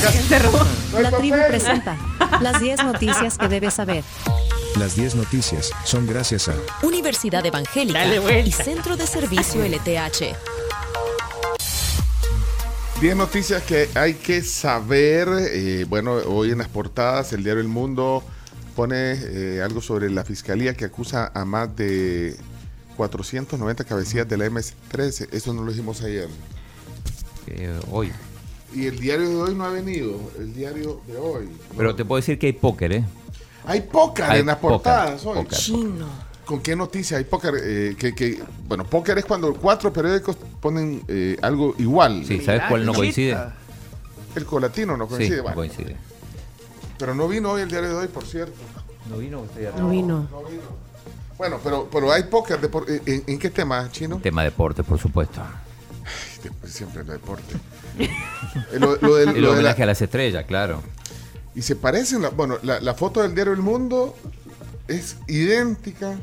La tribu presenta las 10 noticias que debes saber. Las 10 noticias son gracias a Universidad Evangélica y Centro de Servicio LTH. 10 noticias que hay que saber. Eh, bueno, hoy en las portadas, el diario El Mundo pone eh, algo sobre la fiscalía que acusa a más de 490 cabecillas de la MS-13. Eso no lo dijimos ayer. Eh, hoy. Y el diario de hoy no ha venido. El diario de hoy. Pero te puedo decir que hay póker, ¿eh? Hay póker Hay en las póker, portadas hoy. póker. Chino. ¿Con qué noticia hay póker? Eh, que, que, bueno, póker es cuando cuatro periódicos ponen eh, algo igual. Sí, ¿sabes cuál no coincide? El colatino no Sí, coincide. no bueno. coincide. Pero no vino hoy el diario de hoy, por cierto. No vino usted No vino. No vino. Bueno, pero, pero hay póker. de por- ¿en, en qué tema, chino? Tema deporte, por supuesto. De- siempre el deporte. Eh, lo, lo del- El lo de la- homenaje a las estrellas, claro. y se parecen. la- bueno, la, la foto del diario El Mundo es idéntica.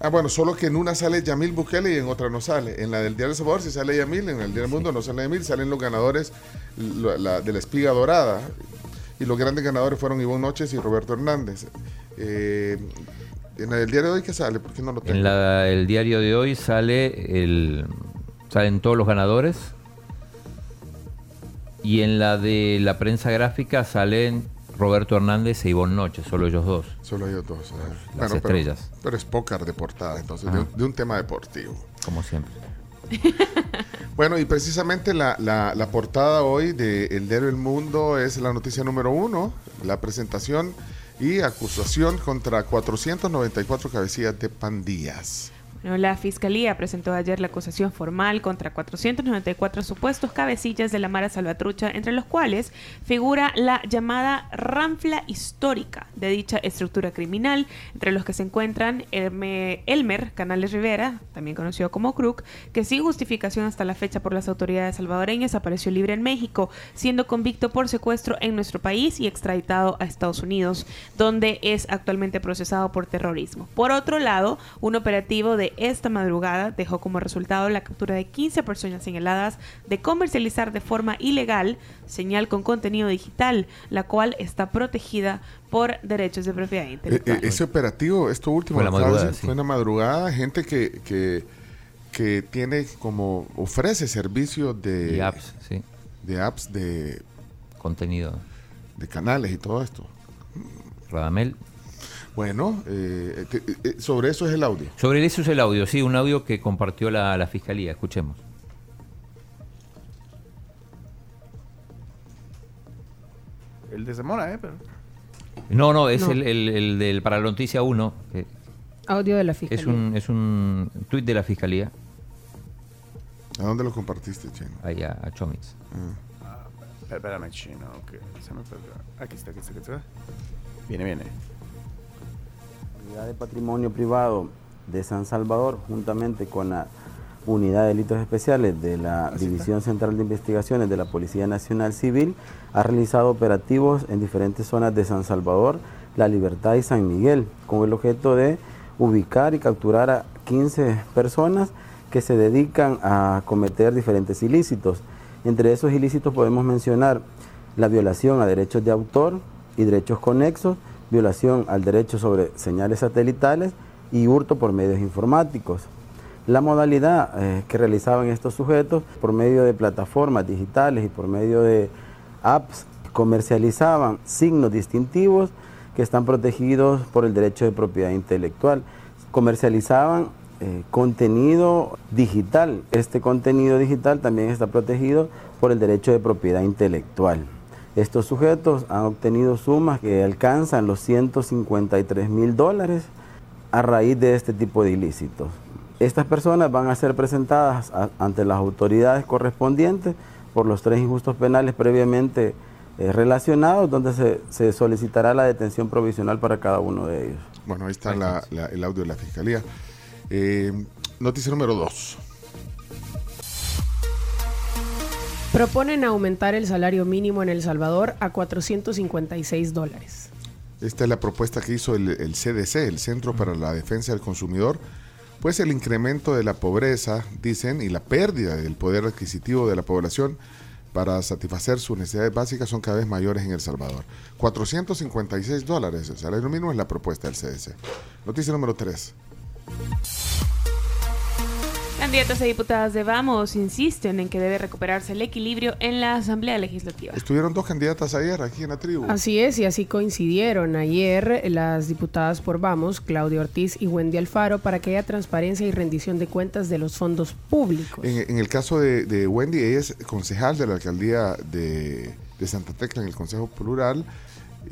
Ah, bueno, solo que en una sale Yamil Bukele y en otra no sale. En la del diario El Salvador sí sale Yamil, en el diario El Mundo no sale Yamil, salen los ganadores la- la- de la espiga dorada. Y los grandes ganadores fueron Ivonne Noches y Roberto Hernández. Eh, en la del diario de hoy, ¿qué sale? ¿Por qué no lo tengo? En la- el diario de hoy sale el salen todos los ganadores. Y en la de la prensa gráfica salen Roberto Hernández e Ivonne Noche, solo ellos dos. Solo hay dos. eh. Las estrellas. Pero, es póker de portada, entonces, de, Ah. un, de un tema deportivo. Como siempre. Bueno, y precisamente la, la- la portada hoy de El Diario El Mundo es la noticia número uno, la presentación y acusación contra 494 cabecillas de pandillas. La Fiscalía presentó ayer la acusación formal contra 494 supuestos cabecillas de la Mara Salvatrucha, entre los cuales figura la llamada ranfla histórica de dicha estructura criminal, entre los que se encuentran Elmer Canales Rivera, también conocido como Crook, que sin justificación hasta la fecha por las autoridades salvadoreñas apareció libre en México, siendo convicto por secuestro en nuestro país y extraditado a Estados Unidos, donde es actualmente procesado por terrorismo. Por otro lado, un operativo de esta madrugada dejó como resultado la captura de 15 personas señaladas de comercializar de forma ilegal señal con contenido digital, la cual está protegida por derechos de propiedad E- intelectual. e- ese operativo, esto último, Fue la madrugada, sí. fue en la madrugada, gente que, que, que tiene como, ofrece servicios de Y apps, sí. de, apps de, Contenido. de canales y todo esto. Radamel. Bueno, eh, te- eh, sobre eso es el audio. Sobre eso es el audio, sí, un audio que compartió la, la fiscalía. Escuchemos. El de Zamora, ¿eh? Pero... No, no, es No. El, el- el del para la noticia 1. que Audio de la Es fiscalía. un, es un tuit de la fiscalía, ¿A dónde lo compartiste, Chino? ahí a, a Chomix. Espera- Espérame, chino, que se me perdió. Aquí está, aquí está, aquí está. Viene, viene. Unidad de Patrimonio Privado de San Salvador, juntamente con la Unidad de Delitos Especiales de la División Central de Investigaciones de la Policía Nacional Civil, ha realizado operativos en diferentes zonas de San Salvador, La Libertad y San Miguel, con el objeto de ubicar y capturar a 15 personas que se dedican a cometer diferentes ilícitos. Entre esos ilícitos podemos mencionar la violación a derechos de autor y derechos conexos, violación al derecho sobre señales satelitales y hurto por medios informáticos. La modalidad eh, que realizaban estos sujetos por medio de plataformas digitales y por medio de apps comercializaban signos distintivos que están protegidos por el derecho de propiedad intelectual. Comercializaban eh, contenido digital. Este contenido digital también está protegido por el derecho de propiedad intelectual. Estos sujetos han obtenido sumas que alcanzan los 153 mil dólares a raíz de este tipo de ilícitos. Estas personas van a ser presentadas a- ante las autoridades correspondientes por los tres injustos penales previamente eh, relacionados, donde se, se solicitará la detención provisional para cada uno de ellos. Bueno, ahí está la- la- el audio de la fiscalía. Eh, noticia número dos. Proponen aumentar el salario mínimo en El Salvador a 456 dólares. Esta es la propuesta que hizo el, el CDC, el Centro para la Defensa del Consumidor. Pues el incremento de la pobreza, dicen, y la pérdida del poder adquisitivo de la población para satisfacer sus necesidades básicas son cada vez mayores en El Salvador. 456 dólares, el salario mínimo es la propuesta del CDC. Noticia número 3. Candidatos a diputadas de Vamos insisten en que debe recuperarse el equilibrio en la Asamblea Legislativa. Estuvieron dos candidatas ayer aquí en la tribu. Así es, y así coincidieron ayer las diputadas por Vamos, Claudia Ortiz y Wendy Alfaro, para que haya transparencia y rendición de cuentas de los fondos públicos. En, en el caso de, de Wendy, ella es concejal de la alcaldía de, de Santa Tecla en el Consejo Plural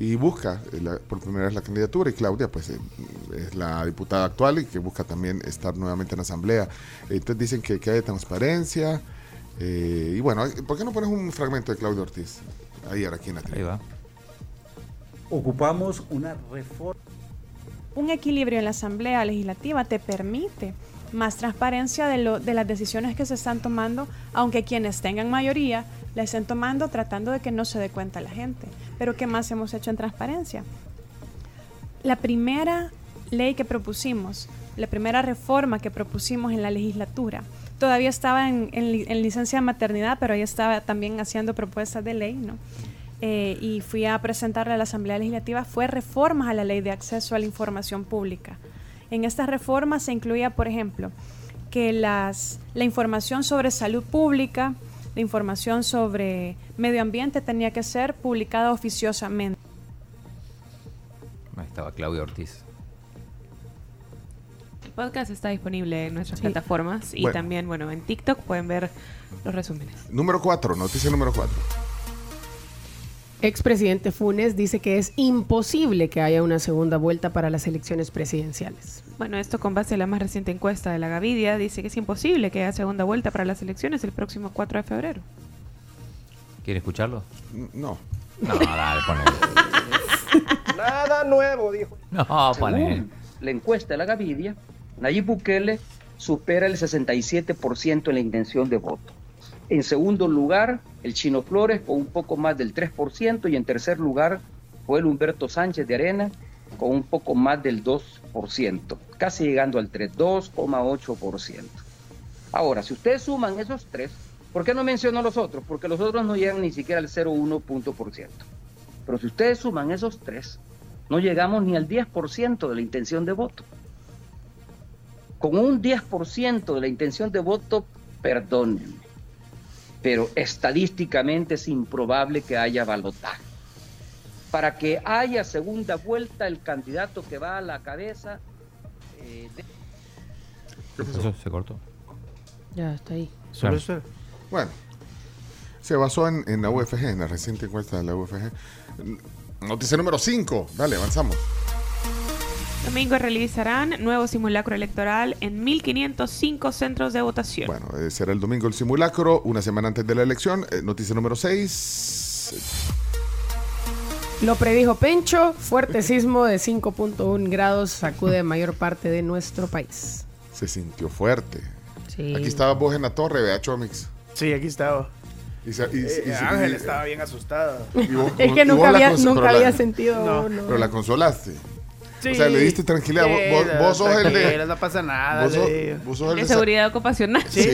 y busca eh, la- por primera vez la candidatura y Claudia pues eh, es la diputada actual y que busca también estar nuevamente en la asamblea. Entonces dicen que, que haya transparencia eh, y bueno, ¿por qué no pones un fragmento de Claudia Ortiz ayer aquí en la Ahí va. Ocupamos una reforma. un equilibrio en la Asamblea Legislativa te permite más transparencia de, lo, de las decisiones que se están tomando, aunque quienes tengan mayoría la estén tomando tratando de que no se dé cuenta la gente. Pero ¿qué más hemos hecho en transparencia? La primera ley que propusimos, la primera reforma que propusimos en la legislatura, todavía estaba en, en li- en licencia de maternidad, pero ya estaba también haciendo propuestas de ley, ¿no? Eh, y fui a presentarle a la Asamblea Legislativa, fue reformas a la ley de acceso a la información pública. En estas reformas se incluía, por ejemplo, que las, la información sobre salud pública, la información sobre medio ambiente tenía que ser publicada oficiosamente. Ahí estaba Claudia Ortiz. El podcast está disponible en nuestras Sí. plataformas y Bueno. también, bueno, en TikTok pueden ver los resúmenes. Número 4, noticia número 4. Expresidente Funes dice que es imposible que haya una segunda vuelta para las elecciones presidenciales. Bueno, esto con base a la más reciente encuesta de la Gavidia dice que es imposible que haya segunda vuelta para las elecciones el próximo 4 de febrero. ¿Quiere escucharlo? No. No, dale, ponele. Nada nuevo, dijo. No, ponele. Según la encuesta de la Gavidia, Nayib Bukele supera el 67% en la intención de voto. En segundo lugar, el Chino Flores con un poco más del 3% y en tercer lugar fue el Humberto Sánchez de Arena con un poco más del 2%, casi llegando al 3, 2,8%. Ahora, si ustedes suman esos tres, ¿por qué no menciono los otros? Porque los otros no llegan ni siquiera al 0,1 punto por ciento. Pero si ustedes suman esos tres, no llegamos ni al 10% de la intención de voto. Con un 10% de la intención de voto, perdónenme, pero estadísticamente es improbable que haya balotaje. Para que haya segunda vuelta, el candidato que va a la cabeza eh, de- se cortó. Ya está ahí. Solo Claro. eso. Bueno, se basó en, en la UFG, en la reciente encuesta de la UFG. Noticia número 5. Dale, avanzamos. Domingo realizarán nuevo simulacro electoral en 1.505 centros de votación. Bueno, eh, será el domingo el simulacro, una semana antes de la elección. Eh, noticia número 6. Lo predijo Pencho, fuerte sismo de 5.1 grados sacude mayor parte de nuestro país. Se sintió fuerte. Sí. Aquí estaba vos en la torre, vea, Chomix. Sí, aquí estaba. Y se- y- y- Eh, y- Ángel y- estaba bien vos- Es que nunca había, nunca había la- sentido No. Pero la consolaste. Sí. O sea, le diste tranquilidad. Vos- vos sos el de. No pasa nada. Vos sos, vos sos el de de. seguridad ocupacional. Sí.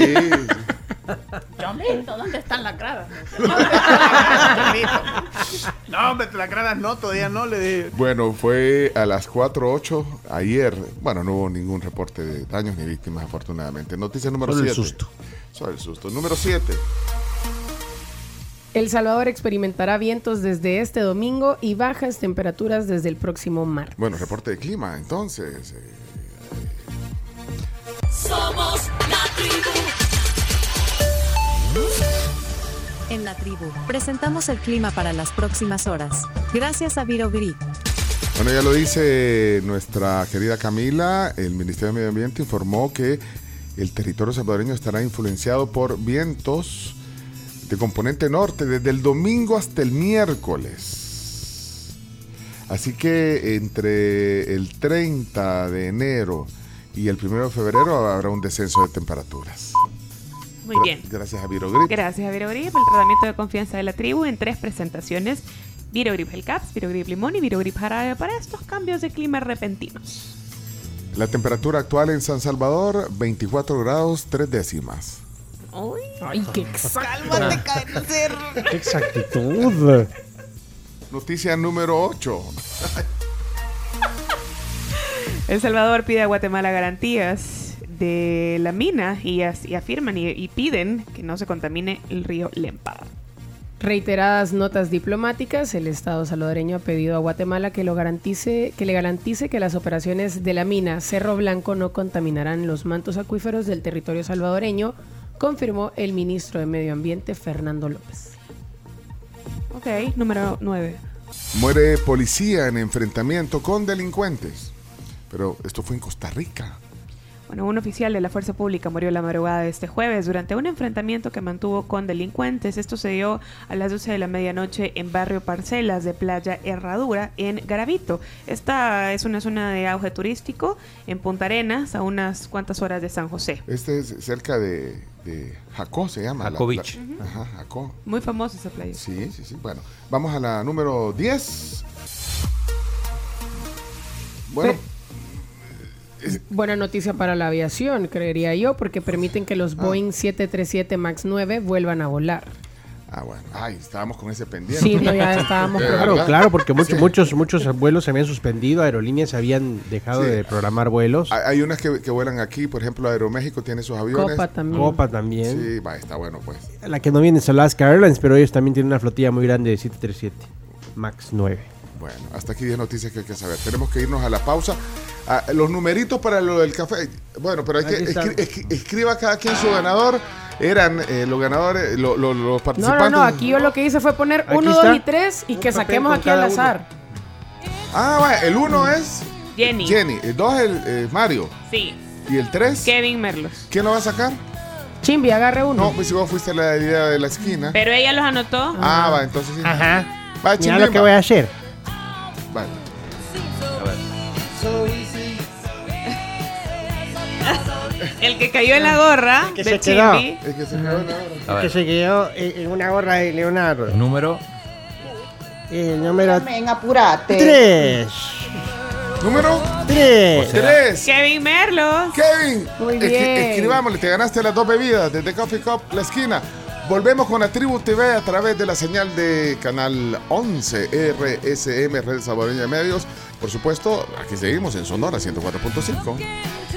Chomito, ¿dónde están las gradas? No, hombre, te la gradas no, todavía no le digo. Bueno, fue a las 4.08 ayer. Bueno, no hubo ningún reporte de daños ni víctimas, afortunadamente. Noticia número Solo 7. el susto. Solo el susto. Número 7. El Salvador experimentará vientos desde este domingo y bajas temperaturas desde el próximo martes. Bueno, reporte de clima, entonces. eh, Somos la tribu. En la tribu, presentamos el clima para las próximas horas. Gracias a Viro Grip. Bueno, ya lo dice nuestra querida Camila, el Ministerio de Medio Ambiente informó que el territorio salvadoreño estará influenciado por vientos de componente norte desde el domingo hasta el miércoles. Así que entre el 30 de enero y el 1 de febrero habrá un descenso de temperaturas. Muy Gra- bien. Gracias a Virogrip. Gracias a Virogrip, el tratamiento de confianza de la tribu en tres presentaciones. Virogrip Caps, Virogrip Limón y Virogrip Jarabe para estos cambios de clima repentinos. La temperatura actual en San Salvador, 24 grados 3 décimas. Ay, qué exacto. Cálmate, cáncer. ¡Qué exactitud! Noticia número 8. El Salvador pide a Guatemala garantías de la mina y, as- y afirman y, y piden que no se contamine el río Lempa. Reiteradas notas diplomáticas, el Estado salvadoreño ha pedido a Guatemala que, lo garantice, que le garantice que las operaciones de la mina Cerro Blanco no contaminarán los mantos acuíferos del territorio salvadoreño, confirmó el ministro de Medio Ambiente Fernando López. Ok, número 9. Muere policía en enfrentamiento con delincuentes. Pero esto fue en Costa Rica. Bueno, un oficial de la Fuerza Pública murió la madrugada de este jueves durante un enfrentamiento que mantuvo con delincuentes. Esto se dio a las 12 de la medianoche en barrio Parcelas de Playa Herradura, en Garavito. Esta es una zona de auge turístico en Punta Arenas, a unas cuantas horas de San José. Este es cerca de, de Jacó, se llama. la- Jacó la- Beach. Ajá, Jacó. Muy famosa esa playa. Sí, sí, sí. Bueno, vamos a la número 10. Bueno, Buena noticia para la aviación, creería yo, porque permiten que los Ah. Boeing 737 MAX 9 vuelvan a volar. ah, bueno. Ay, estábamos con ese pendiente. Sí, no, ya estábamos Claro, ¿verdad? claro, porque muchos, Sí. muchos, muchos vuelos se habían suspendido, aerolíneas habían dejado Sí. de programar vuelos. Hay, hay unas que, que vuelan aquí, por ejemplo, Aeroméxico tiene sus aviones. Copa también. Copa también. Sí, va, está bueno, pues. La que no viene es Alaska Airlines, pero ellos también tienen una flotilla muy grande de 737. Max 9. Bueno, hasta aquí 10 noticias que hay que saber. Tenemos que irnos a la pausa. Ah, los numeritos para lo del café. Bueno, pero hay que escri- escri- escriba cada quien su ganador. Eran eh, los ganadores, lo- lo- los No, no, participantes. no, aquí yo lo que hice fue poner Aquí 1, está. 2 y 3 y Un que saquemos aquí al uno. azar. Ah, vaya, el uno es Jenny. Jenny, el dos es el, eh, Mario. Sí. ¿Y el tres? Kevin Merlos. ¿Quién lo va a sacar? Chimbi, agarre uno. No, pues si vos fuiste la idea de la esquina. Pero ella los anotó. Ah, va, entonces sí. Ajá. Va, Chimbimba. lo que voy a hacer. Vale. El que cayó en la gorra que de se quedó. Chimbi. Es que se quedó en la hora. A Que ver, se quedó en en una gorra de Leonardo. número El número Ven, apurate. 3. Número 3. tres. Kevin Merlos. Kevin, Muy escri- bien. escribámosle, te ganaste las dos bebidas desde Coffee Cup La Esquina. Volvemos con la Tribu TV a través de la señal de Canal 11 RSM, Red Salvadoreña de Medios. Por supuesto, aquí seguimos en Sonora 104.5.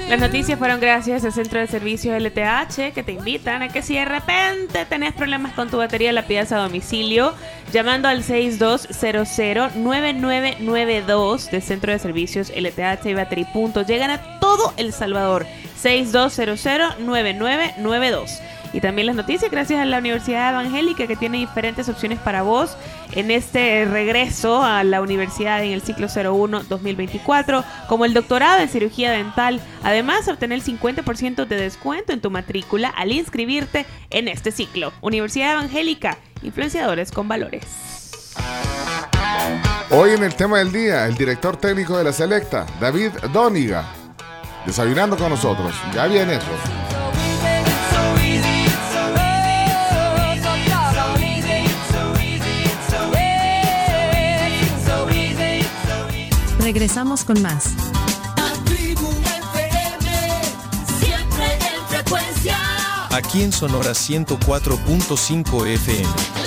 Las noticias fueron gracias al Centro de Servicio LTH que te invitan a que si de repente tenés problemas con tu batería la pidas a domicilio llamando al 6200-9992 del Centro de Servicios LTH y Battery Punto. Llegan a todo El Salvador. 6200-9992. Y también las noticias gracias a la Universidad Evangélica que tiene diferentes opciones para vos en este regreso a la universidad en el ciclo 01-2024, como el doctorado en cirugía dental. Además, obtener el 50% de descuento en tu matrícula al inscribirte en este ciclo. Universidad Evangélica, influenciadores con valores. Hoy en el tema del día, el director técnico de la Selecta, David Dóniga, desayunando con nosotros. Ya viene eso. Regresamos con más. Aquí en Sonora 104.5 FM.